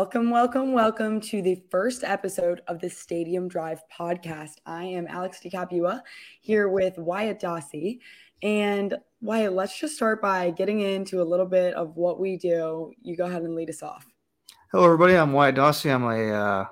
Welcome, welcome, welcome to the first episode of the Stadium Drive podcast. I am Alex DiCapua here with Wyatt Dossie. And Wyatt, let's just start by getting into a little bit of what we do. You go ahead and lead us off. Hello, everybody. I'm Wyatt Dossie. I'm a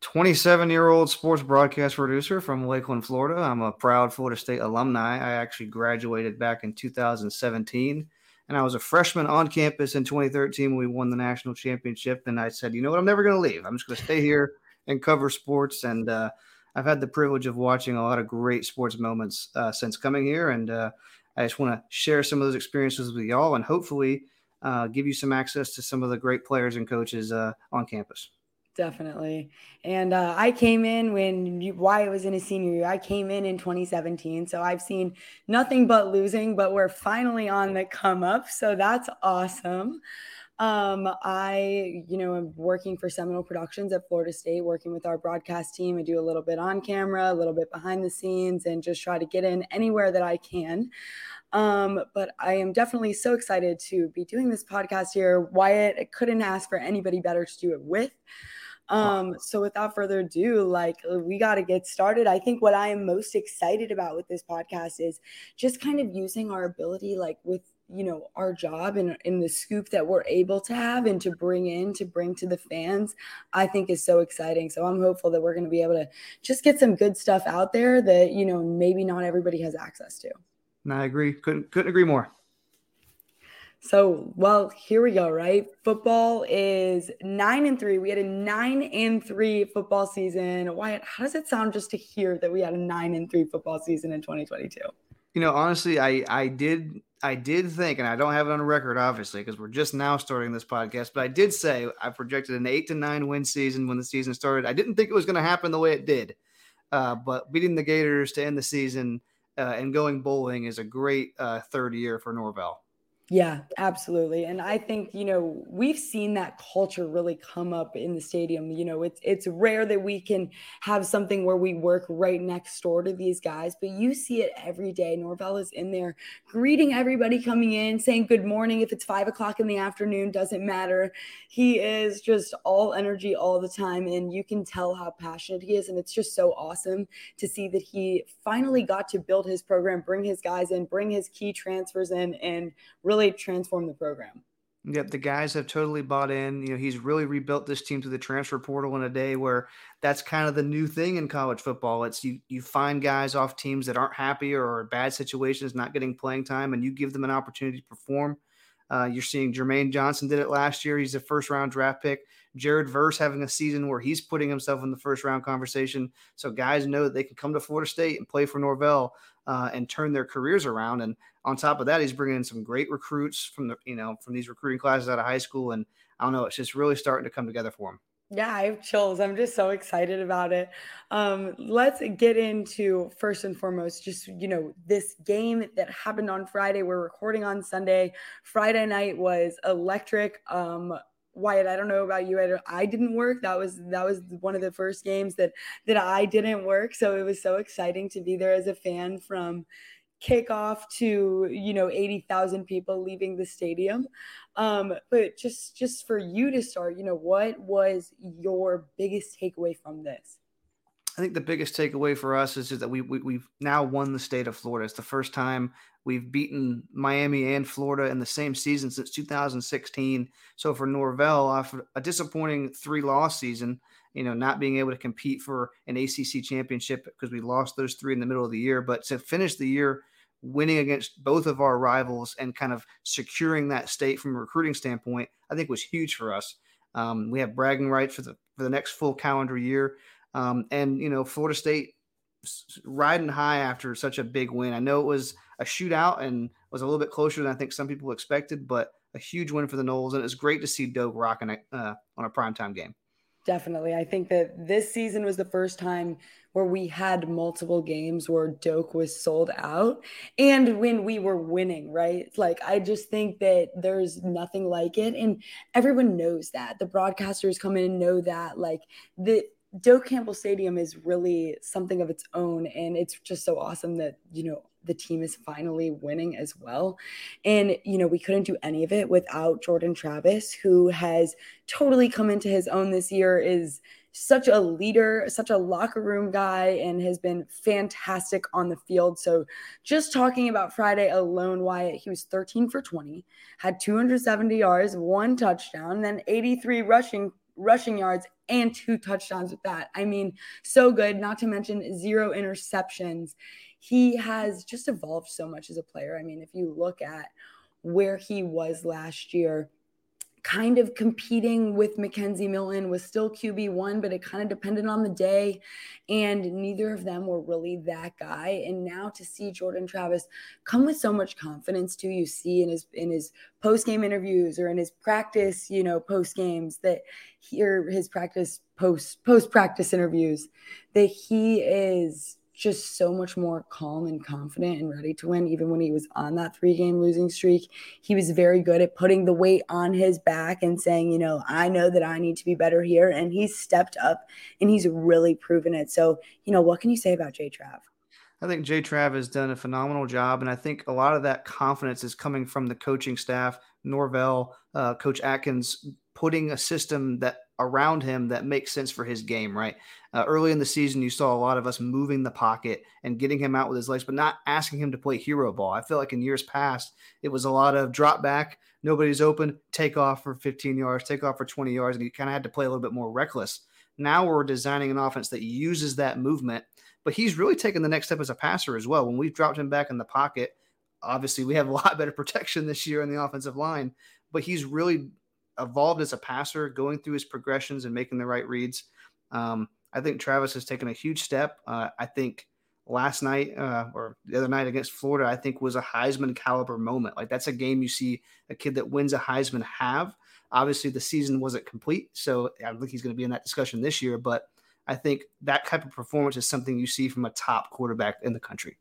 27 uh, year old sports broadcast producer from Lakeland, Florida. I'm a proud Florida State alumni. I actually graduated back in 2017 and I was a freshman on campus in 2013 when we won the national championship. And I said, you know what, I'm never going to leave. I'm just going to stay here and cover sports. And uh, I've had the privilege of watching a lot of great sports moments uh, since coming here. And uh, I just want to share some of those experiences with y'all and hopefully uh, give you some access to some of the great players and coaches uh, on campus. Definitely. And uh, I came in when Wyatt was in his senior year. I came in in 2017. So I've seen nothing but losing, but we're finally on the come up. So that's awesome. Um, I, you know, am working for Seminole Productions at Florida State, working with our broadcast team. I do a little bit on camera, a little bit behind the scenes, and just try to get in anywhere that I can. Um, but I am definitely so excited to be doing this podcast here. Wyatt, I couldn't ask for anybody better to do it with. Um, so without further ado, like uh, we got to get started. I think what I am most excited about with this podcast is just kind of using our ability, like with you know our job and in the scoop that we're able to have and to bring in to bring to the fans i think is so exciting. So i'm hopeful that we're going to be able to just get some good stuff out there that you know maybe not everybody has access to. No, i agree. Couldn't couldn't agree more so, well, here we go, right? Football is nine and three. We had a nine and three football season. Wyatt, how does it sound just to hear that we had a nine and three football season in 2022? You know, honestly, I I did I did think, and I don't have it on record, obviously, because we're just now starting this podcast, but I did say I projected an eight to nine win season when the season started. I didn't think it was going to happen the way it did, uh, but beating the Gators to end the season uh, and going bowling is a great uh, third year for Norvell. Yeah, absolutely. And I think, you know, we've seen that culture really come up in the stadium. You know, it's it's rare that we can have something where we work right next door to these guys, but you see it every day. Norvell is in there greeting everybody coming in, saying good morning. If it's five o'clock in the afternoon, doesn't matter. He is just all energy all the time. And you can tell how passionate he is. And it's just so awesome to see that he finally got to build his program, bring his guys in, bring his key transfers in, and really really transform the program. Yep, the guys have totally bought in. You know, he's really rebuilt this team through the transfer portal in a day where that's kind of the new thing in college football. It's you you find guys off teams that aren't happy or bad situations, not getting playing time, and you give them an opportunity to perform. Uh, you're seeing Jermaine Johnson did it last year. He's a first round draft pick. Jared Verse having a season where he's putting himself in the first round conversation. So guys know that they can come to Florida State and play for Norvell uh, and turn their careers around. And on top of that, he's bringing in some great recruits from the you know from these recruiting classes out of high school. And I don't know, it's just really starting to come together for him. Yeah, I have chills. I'm just so excited about it. Um, let's get into first and foremost, just you know, this game that happened on Friday. We're recording on Sunday. Friday night was electric. Um, Wyatt, I don't know about you. I, I didn't work. That was that was one of the first games that that I didn't work. So it was so exciting to be there as a fan from kickoff to you know 80,000 people leaving the stadium. Um, but just just for you to start, you know, what was your biggest takeaway from this? I think the biggest takeaway for us is, is that we, we have now won the state of Florida. It's the first time we've beaten Miami and Florida in the same season since 2016. So for Norvell, off a disappointing three loss season, you know, not being able to compete for an ACC championship because we lost those three in the middle of the year, but to finish the year winning against both of our rivals and kind of securing that state from a recruiting standpoint, I think was huge for us. Um, we have bragging rights for the for the next full calendar year, um, and you know Florida State riding high after such a big win. I know it was a shootout and was a little bit closer than I think some people expected, but a huge win for the Noles, and it's great to see Doak rocking it uh, on a primetime game. Definitely. I think that this season was the first time where we had multiple games where Doak was sold out and when we were winning, right? Like, I just think that there's nothing like it. And everyone knows that. The broadcasters come in and know that. Like, the Doak Campbell Stadium is really something of its own. And it's just so awesome that, you know, the team is finally winning as well. And, you know, we couldn't do any of it without Jordan Travis, who has totally come into his own this year, is such a leader, such a locker room guy, and has been fantastic on the field. So, just talking about Friday alone, Wyatt, he was 13 for 20, had 270 yards, one touchdown, then 83 rushing rushing yards and two touchdowns with that. I mean, so good, not to mention zero interceptions. He has just evolved so much as a player. I mean, if you look at where he was last year, kind of competing with McKenzie Milton was still QB1, but it kind of depended on the day. And neither of them were really that guy. And now to see Jordan Travis come with so much confidence too, you see in his in his post-game interviews or in his practice, you know, post games that here his practice post post practice interviews that he is just so much more calm and confident and ready to win. Even when he was on that three game losing streak, he was very good at putting the weight on his back and saying, you know, I know that I need to be better here. And he's stepped up and he's really proven it. So, you know, what can you say about Jay Trav? I think Jay Trav has done a phenomenal job. And I think a lot of that confidence is coming from the coaching staff, Norvell, uh, Coach Atkins, putting a system that around him that makes sense for his game, right? Uh, early in the season, you saw a lot of us moving the pocket and getting him out with his legs, but not asking him to play hero ball. I feel like in years past, it was a lot of drop back, nobody's open, take off for 15 yards, take off for 20 yards, and you kind of had to play a little bit more reckless. Now we're designing an offense that uses that movement, but he's really taken the next step as a passer as well. When we've dropped him back in the pocket, obviously we have a lot better protection this year in the offensive line, but he's really evolved as a passer, going through his progressions and making the right reads. Um, I think Travis has taken a huge step. Uh, I think last night uh, or the other night against Florida, I think was a Heisman caliber moment. Like that's a game you see a kid that wins a Heisman have. Obviously, the season wasn't complete, so I think he's going to be in that discussion this year. But I think that type of performance is something you see from a top quarterback in the country.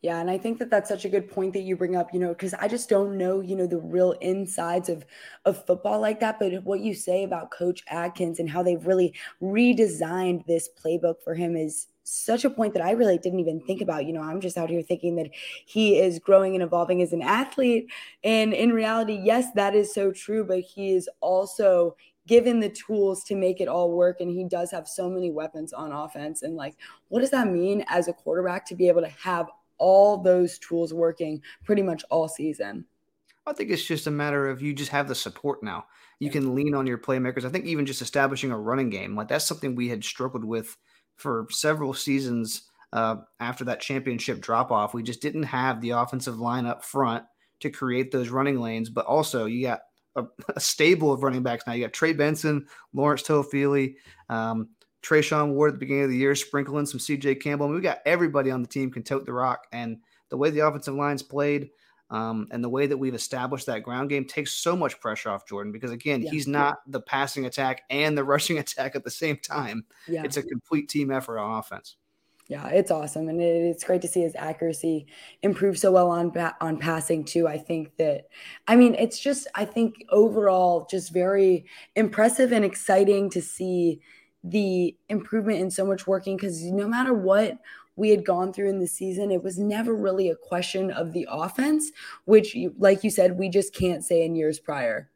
Yeah, and I think that that's such a good point that you bring up, you know, because I just don't know, you know, the real insides of of football like that. But what you say about Coach Atkins and how they've really redesigned this playbook for him is such a point that I really didn't even think about. You know, I'm just out here thinking that he is growing and evolving as an athlete. And in reality, yes, that is so true, but he is also given the tools to make it all work and he does have so many weapons on offense and like what does that mean as a quarterback to be able to have all those tools working pretty much all season. I think it's just a matter of you just have the support now. You can lean on your playmakers. I think even just establishing a running game, like that's something we had struggled with for several seasons uh, after that championship drop off. We just didn't have the offensive line up front to create those running lanes, but also you got a, a stable of running backs now. You got Trey Benson, Lawrence Toafili, um, Treshaun Ward at the beginning of the year, sprinkling some CJ Campbell. I mean, we got everybody on the team can tote the rock. And the way the offensive line's played um, and the way that we've established that ground game takes so much pressure off Jordan because, again, yeah. he's not the passing attack and the rushing attack at the same time. Yeah. It's a complete team effort on offense. Yeah, it's awesome, and it's great to see his accuracy improve so well on on passing too. I think that, I mean, it's just I think overall just very impressive and exciting to see the improvement in so much working because no matter what we had gone through in the season, it was never really a question of the offense, which, like you said, we just can't say in years prior.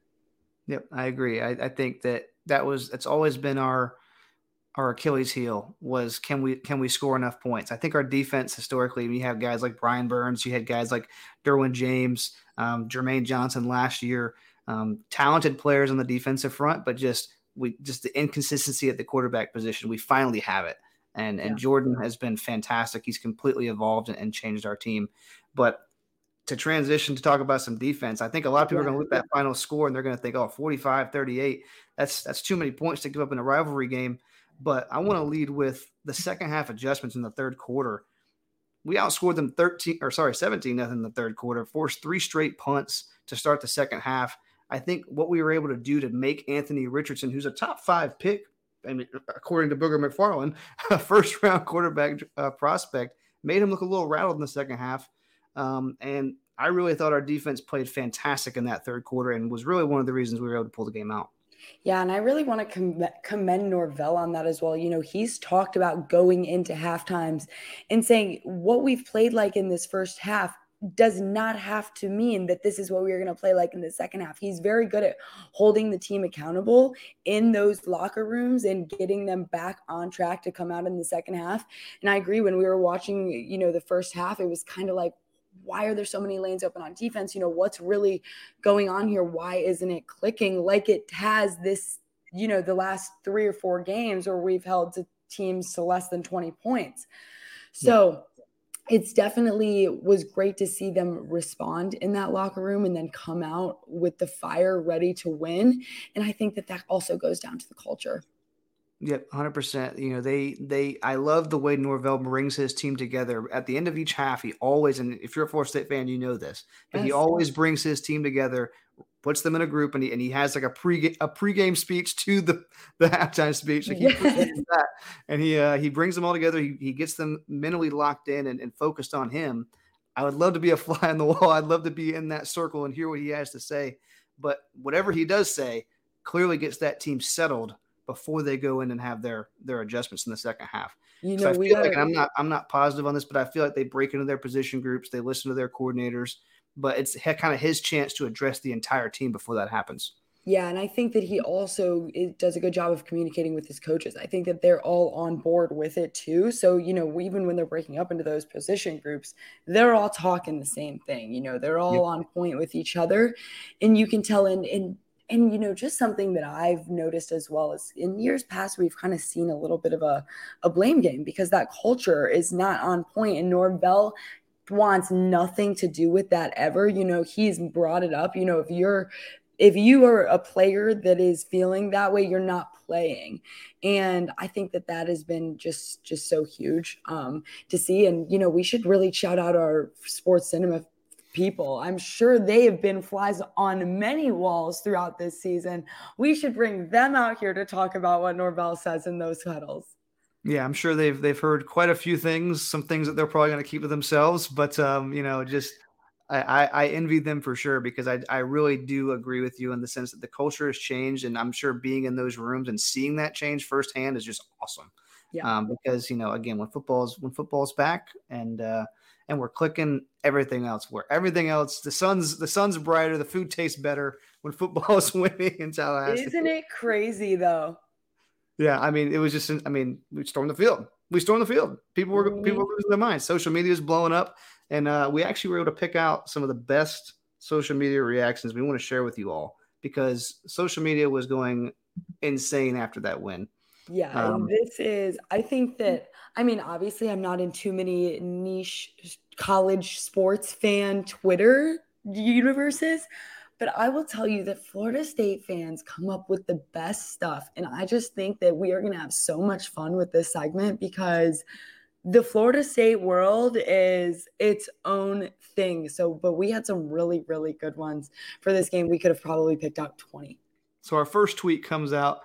Yep, I agree. I, I think that that was it's always been our our Achilles heel was can we can we score enough points? I think our defense historically, we have guys like Brian Burns, you had guys like Derwin James, um, Jermaine Johnson last year, um, talented players on the defensive front, but just we just the inconsistency at the quarterback position. We finally have it, and and Jordan has been fantastic. He's completely evolved and, and, changed our team. But to transition to talk about some defense, I think a lot of people yeah. are going to look at that final score and they're going to think, oh, 45 38. That's that's too many points to give up in a rivalry game. But I want to lead with the second half adjustments in the third quarter. We outscored them 13 or sorry, 17 nothing in the third quarter, forced three straight punts to start the second half. I think what we were able to do to make Anthony Richardson, who's a top five pick, I mean, according to Booger McFarland, a first round quarterback uh, prospect, made him look a little rattled in the second half. Um, and I really thought our defense played fantastic in that third quarter and was really one of the reasons we were able to pull the game out. Yeah, and I really want to com- commend Norvell on that as well. You know, he's talked about going into half times and saying what we've played like in this first half does not have to mean that this is what we are going to play like in the second half. He's very good at holding the team accountable in those locker rooms and getting them back on track to come out in the second half. And I agree when we were watching, you know, the first half, it was kind of like, why are there so many lanes open on defense? You know, what's really going on here? Why isn't it clicking like it has this, you know, the last three or four games where we've held to teams to less than 20 points? So, yeah it's definitely was great to see them respond in that locker room and then come out with the fire ready to win and i think that that also goes down to the culture Yep, hundred percent. You know, they they I love the way Norvell brings his team together. At the end of each half, he always and if you're a Florida State fan, you know this, but yes. he always brings his team together, puts them in a group, and he and he has like a pre a pregame speech to the the halftime speech. Like he yes. that, and he uh, he brings them all together. He he gets them mentally locked in and, and focused on him. I would love to be a fly on the wall. I'd love to be in that circle and hear what he has to say. But whatever he does say, clearly gets that team settled before they go in and have their their adjustments in the second half. You know, I feel like I'm not I'm not positive on this, but I feel like they break into their position groups, they listen to their coordinators, but it's kind of his chance to address the entire team before that happens. Yeah, and I think that he also does a good job of communicating with his coaches. I think that they're all on board with it too. So, you know, even when they're breaking up into those position groups, they're all talking the same thing. You know, they're all yep. on point with each other. And you can tell in in and you know just something that i've noticed as well is in years past we've kind of seen a little bit of a, a blame game because that culture is not on point and norvell wants nothing to do with that ever you know he's brought it up you know if you're if you are a player that is feeling that way you're not playing and i think that that has been just just so huge um to see and you know we should really shout out our sports cinema people. I'm sure they have been flies on many walls throughout this season. We should bring them out here to talk about what Norvell says in those huddles. Yeah, I'm sure they've they've heard quite a few things, some things that they're probably going to keep to themselves. But um, you know, just I, I, I envy them for sure because I I really do agree with you in the sense that the culture has changed, and I'm sure being in those rooms and seeing that change firsthand is just awesome. Yeah. Um, because you know, again, when football's when football's back and uh, and we're clicking everything else. Where everything else, the sun's the sun's brighter, the food tastes better when football is winning in Tallahassee. Isn't it crazy though? Yeah, I mean, it was just. I mean, we stormed the field. We stormed the field. People were people were losing their minds. Social media is blowing up, and uh, we actually were able to pick out some of the best social media reactions we want to share with you all because social media was going insane after that win. Yeah, um, this is, I think that, I mean, obviously, I'm not in too many niche college sports fan Twitter universes, but I will tell you that Florida State fans come up with the best stuff. And I just think that we are going to have so much fun with this segment because the Florida State world is its own thing. So, but we had some really, really good ones for this game. We could have probably picked out 20. So, our first tweet comes out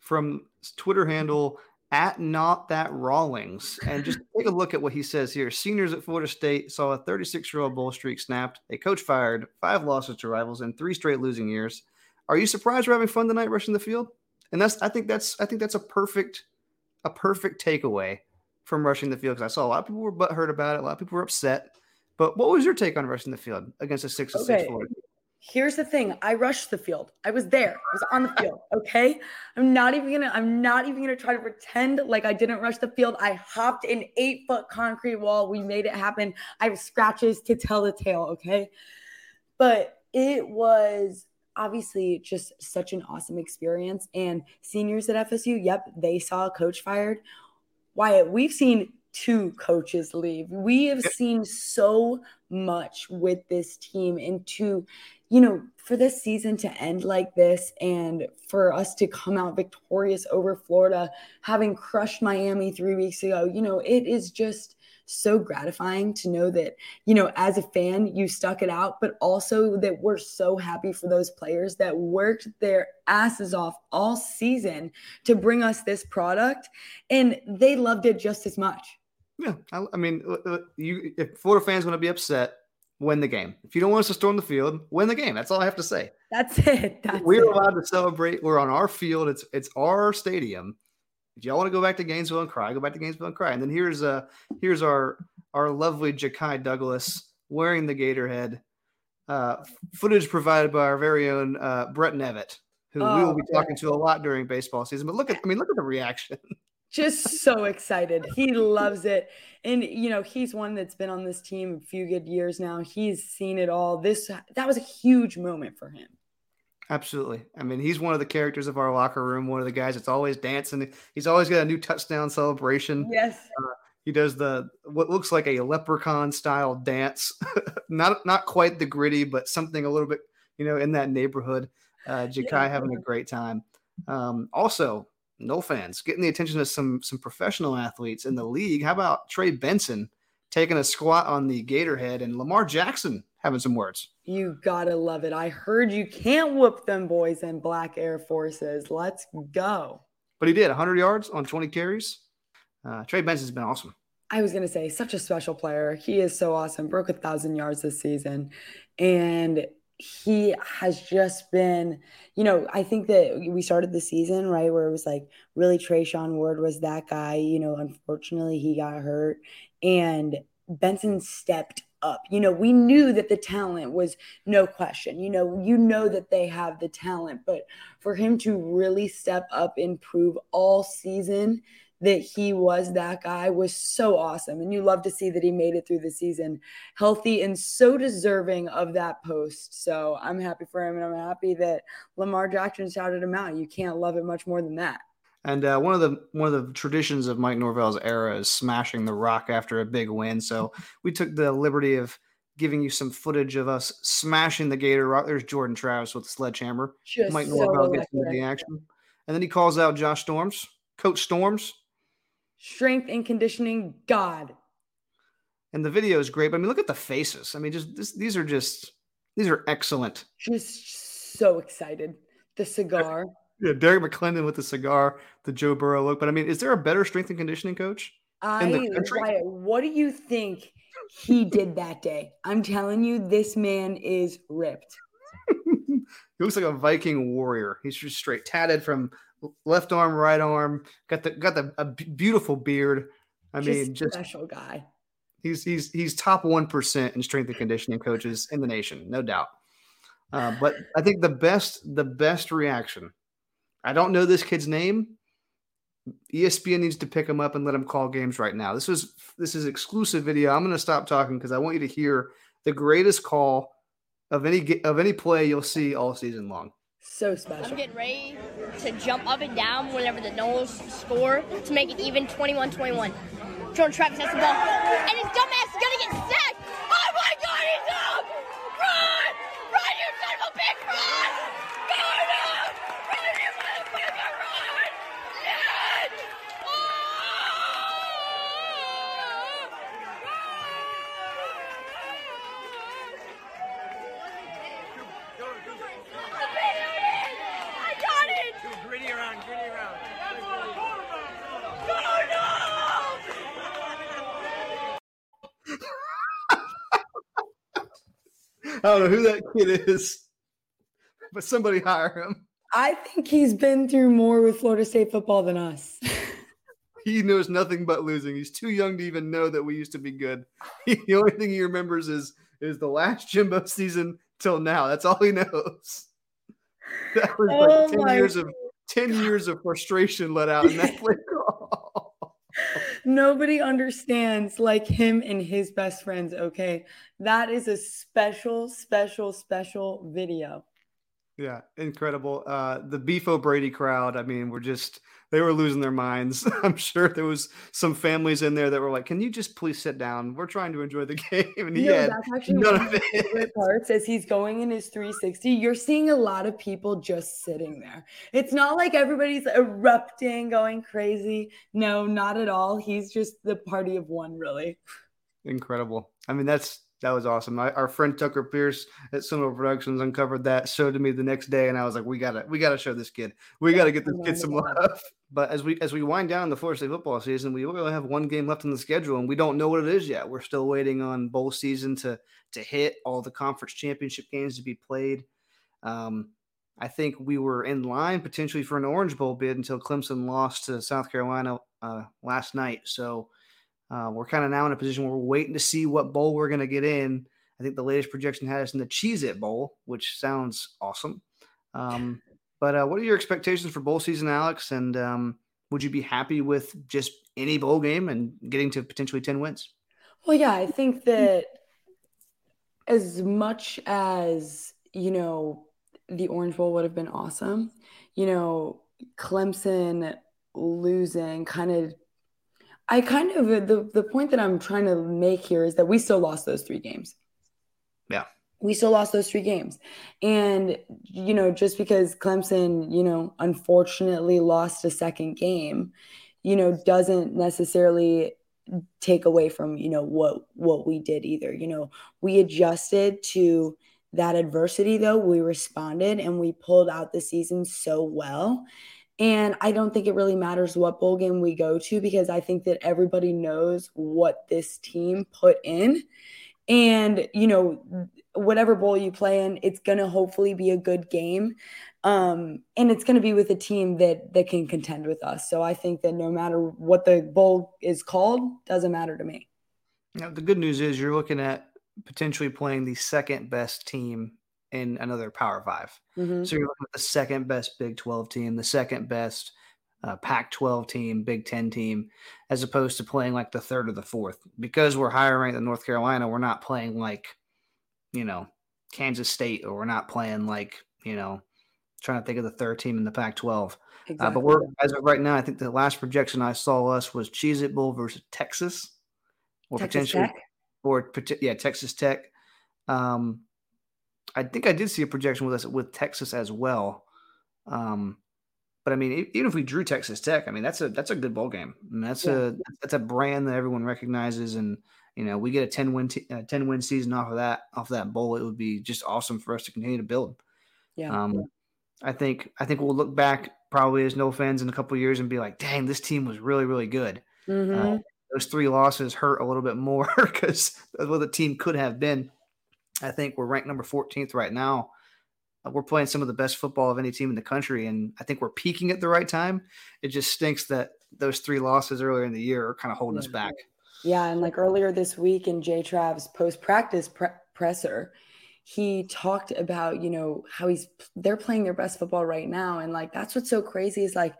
from Twitter handle at not that Rawlings. And just take a look at what he says here. Seniors at Florida State saw a 36 year old bull streak snapped, a coach fired, five losses to rivals, and three straight losing years. Are you surprised we're having fun tonight rushing the field? And that's I think that's I think that's a perfect a perfect takeaway from rushing the field because I saw a lot of people were butthurt about it, a lot of people were upset. But what was your take on rushing the field against a six to six Florida? Here's the thing. I rushed the field. I was there. I was on the field. Okay. I'm not even gonna, I'm not even gonna try to pretend like I didn't rush the field. I hopped an eight foot concrete wall. We made it happen. I have scratches to tell the tale. Okay. But it was obviously just such an awesome experience. And seniors at FSU, yep, they saw a coach fired. Wyatt, we've seen two coaches leave. We have seen so much with this team and to you know, for this season to end like this and for us to come out victorious over Florida, having crushed Miami three weeks ago, you know, it is just so gratifying to know that, you know, as a fan, you stuck it out, but also that we're so happy for those players that worked their asses off all season to bring us this product. And they loved it just as much. Yeah. I, I mean, you, if Florida fans want to be upset, win the game. If you don't want us to storm the field, win the game. That's all I have to say. That's it. That's We're it. allowed to celebrate. We're on our field. It's it's our stadium. If y'all want to go back to Gainesville and cry, go back to Gainesville and cry. And then here's uh here's our our lovely Ja'Khi Douglas wearing the Gator head. Uh, footage provided by our very own uh, Brett Nevitt, who Oh, we will be talking Brett. to a lot during baseball season. But look at I mean look at the reaction. just so excited. He loves it. And you know, he's one that's been on this team a few good years now. He's seen it all. This that was a huge moment for him. Absolutely. I mean, he's one of the characters of our locker room, one of the guys that's always dancing. He's always got a new touchdown celebration. Yes. He does the what looks like a leprechaun style dance. not not quite the gritty, but something a little bit, you know, in that neighborhood. Uh Ja'Khi Yeah. having a great time. Um, also, Nole fans getting the attention of some some professional athletes in the league. How about Trey Benson taking a squat on the Gatorhead and Lamar Jackson having some words? You gotta love it. I heard you can't whoop them boys in black Air Forces. Let's go. But he did 100 yards on 20 carries. Uh, Trey Benson's been awesome. I was gonna say, such a special player. He is so awesome. Broke a thousand yards this season, and he has just been. You know, I think that we started the season right where it was like really Treshaun Ward was that guy. You know, unfortunately he got hurt, and Benson stepped up. You know, we knew that the talent was no question. You know, you know that they have the talent, but for him to really step up and prove all season that he was that guy was so awesome. And you love to see that he made it through the season healthy and so deserving of that post. So I'm happy for him and I'm happy that Lamar Jackson shouted him out. You can't love it much more than that. And uh, one of the one of the traditions of Mike Norvell's era is smashing the rock after a big win. So we took the liberty of giving you some footage of us smashing the Gator rock. There's Jordan Travis with the sledgehammer. Just Mike so Norvell gets into the action, and then he calls out Josh Storms, Coach Storms, Strength and conditioning, God. and the video is great. But I mean, look at the faces. I mean, just this, these are just these are excellent. Just so excited. The cigar. Yeah, Derrick McLendon with the cigar, the Joe Burrow look. But I mean, is there a better strength and conditioning coach? I? Wyatt, what do you think he did that day? I'm telling you, this man is ripped. he looks like a Viking warrior. He's just straight tatted from left arm, right arm. Got the got the a beautiful beard. I mean, just special guy. he's he's he's top one percent in strength and conditioning coaches in the nation, no doubt. Uh, but I think the best the best reaction. I don't know this kid's name. ESPN needs to pick him up and let him call games right now. This is this is exclusive video. I'm going to stop talking because I want you to hear the greatest call of any of any play you'll see all season long. So special. I'm getting ready to jump up and down whenever the Noles score to make it even 21-21. Jordan Travis has the ball, and his dumbass is gonna get sacked. Oh my God, he's up! Run! Run, you son of a bitch! Run! Go now! Run, you motherfucker! Run! Yes! I got it! Gritty around, gritty around. Go I don't know who that kid is, but somebody hire him. I think he's been through more with Florida State football than us. He knows nothing but losing. He's too young to even know that we used to be good. the only thing he remembers is is the last Jimbo season till now. That's all he knows. That was like Oh ten my years of ten years of frustration let out in that play call. Nobody understands like him and his best friends. Okay. That is a special, special, special video. Yeah, incredible. Uh, the Beef O'Brady crowd. I mean, we're just they were losing their minds. I'm sure there was some families in there that were like, "Can you just please sit down? We're trying to enjoy the game." And he No, had that's actually none one of it. favorite parts as he's going in his 360. You're seeing a lot of people just sitting there. It's not like everybody's erupting, going crazy. No, not at all. He's just the party of one, really. incredible. I mean, that's That was awesome. I, our friend Tucker Pierce at Seminole Productions uncovered that, showed to me the next day, and I was like, "We gotta, we gotta show this kid. We gotta get this kid some love." But as we as we wind down the Florida State football season, we only have one game left in the schedule, and we don't know what it is yet. We're still waiting on bowl season to to hit, all the conference championship games to be played. Um, I think we were in line potentially for an Orange Bowl bid until Clemson lost to South Carolina uh, last night. So uh, we're kind of now in a position where we're waiting to see what bowl we're going to get in. I think the latest projection had us in the Cheez It Bowl, which sounds awesome. Um, but uh, what are your expectations for bowl season, Alex? And um, would you be happy with just any bowl game and getting to potentially 10 wins? Well, yeah, I think that as much as, you know, the Orange Bowl would have been awesome, you know, Clemson losing kind of I kind of uh, the the point that I'm trying to make here is that we still lost those three games. Yeah. We still lost those three games. And you know, just because Clemson, you know, unfortunately lost a second game, you know, doesn't necessarily take away from, you know, what what we did either. You know, we adjusted to that adversity though. We responded and we pulled out the season so well and I don't think it really matters what bowl game we go to because I think that everybody knows what this team put in. And, you know, whatever bowl you play in, it's going to hopefully be a good game. Um, and it's going to be with a team that that can contend with us. So I think that no matter what the bowl is called, doesn't matter to me. Now, the good news is you're looking at potentially playing the second best team in another Power 5 mm-hmm. So you're looking at the second best Big 12 team, the second best uh, Pac 12 team, Big 10 team, as opposed to playing like the third or the fourth. Because we're higher ranked than North Carolina, we're not playing like, you know, Kansas State, or we're not playing like, you know, trying to think of the third team in the Pac 12. Exactly. Uh, but we're, as of right now, I think the last projection I saw us was Cheez It Bowl versus Texas, or Texas potentially, Tech? or yeah, Texas Tech. Um, I think I did see a projection with us with Texas as well. Um, but I mean, even if we drew Texas Tech, I mean that's a that's a good bowl game. I mean, that's yeah. a that's a brand that everyone recognizes, and you know we get a ten win t- uh, ten win season off of that off of that bowl. It would be just awesome for us to continue to build. Yeah. Um, I think I think we'll look back probably as Nole fans in a couple years and be like, dang, this team was really really good. Mm-hmm. Uh, those three losses hurt a little bit more because what the team could have been. I think we're ranked number 14th right now. Uh, we're playing some of the best football of any team in the country, and I think we're peaking at the right time. It just stinks that those three losses earlier in the year are kind of holding us back. Yeah, and like earlier this week in Jay Trav's post practice pre- presser, he talked about you know how he's they're playing their best football right now, and like that's what's so crazy is like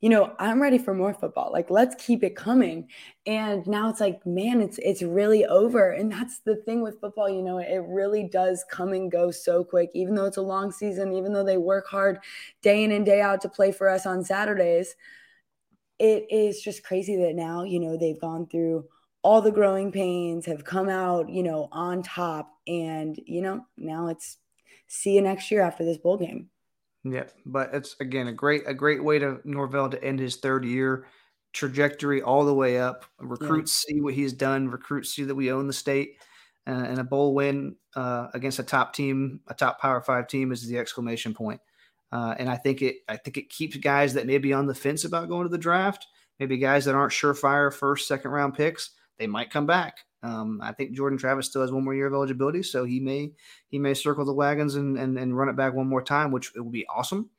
you know, I'm ready for more football. Like, let's keep it coming. And now it's like, man, it's it's really over. And that's the thing with football, you know, it really does come and go so quick. Even though it's a long season, even though they work hard day in and day out to play for us on Saturdays, it is just crazy that now, you know, they've gone through all the growing pains, have come out, you know, on top. And, you know, now it's see you next year after this bowl game. Yeah, but it's again a great a great way to Norvell to end his third year trajectory all the way up. Recruits yeah. see what he's done. Recruits see that we own the state, uh, and a bowl win uh, against a top team, a top Power Five team, is the exclamation point. Uh, and I think it I think it keeps guys that may be on the fence about going to the draft, maybe guys that aren't surefire first second round picks, they might come back. Um, I think Jordan Travis still has one more year of eligibility, so he may he may circle the wagons and and, and run it back one more time, which it would be awesome.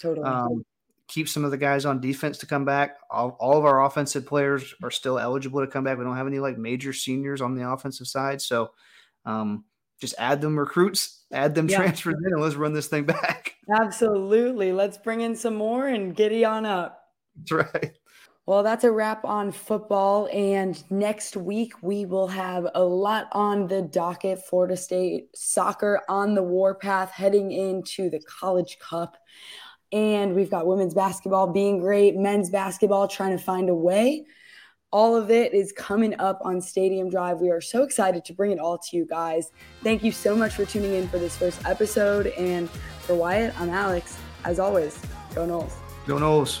Totally. Um, keep some of the guys on defense to come back. All, all of our offensive players are still eligible to come back. We don't have any like major seniors on the offensive side, so um, just add them recruits, add them yeah. transfers in, and let's run this thing back. Absolutely. Let's bring in some more and giddy on up. That's right. Well, that's a wrap on football. And next week, we will have a lot on the docket. Florida State soccer on the warpath heading into the College Cup. And we've got women's basketball being great, men's basketball trying to find a way. All of it is coming up on Stadium Drive. We are so excited to bring it all to you guys. Thank you so much for tuning in for this first episode. And for Wyatt, I'm Alex. As always, go Noles. Go Noles.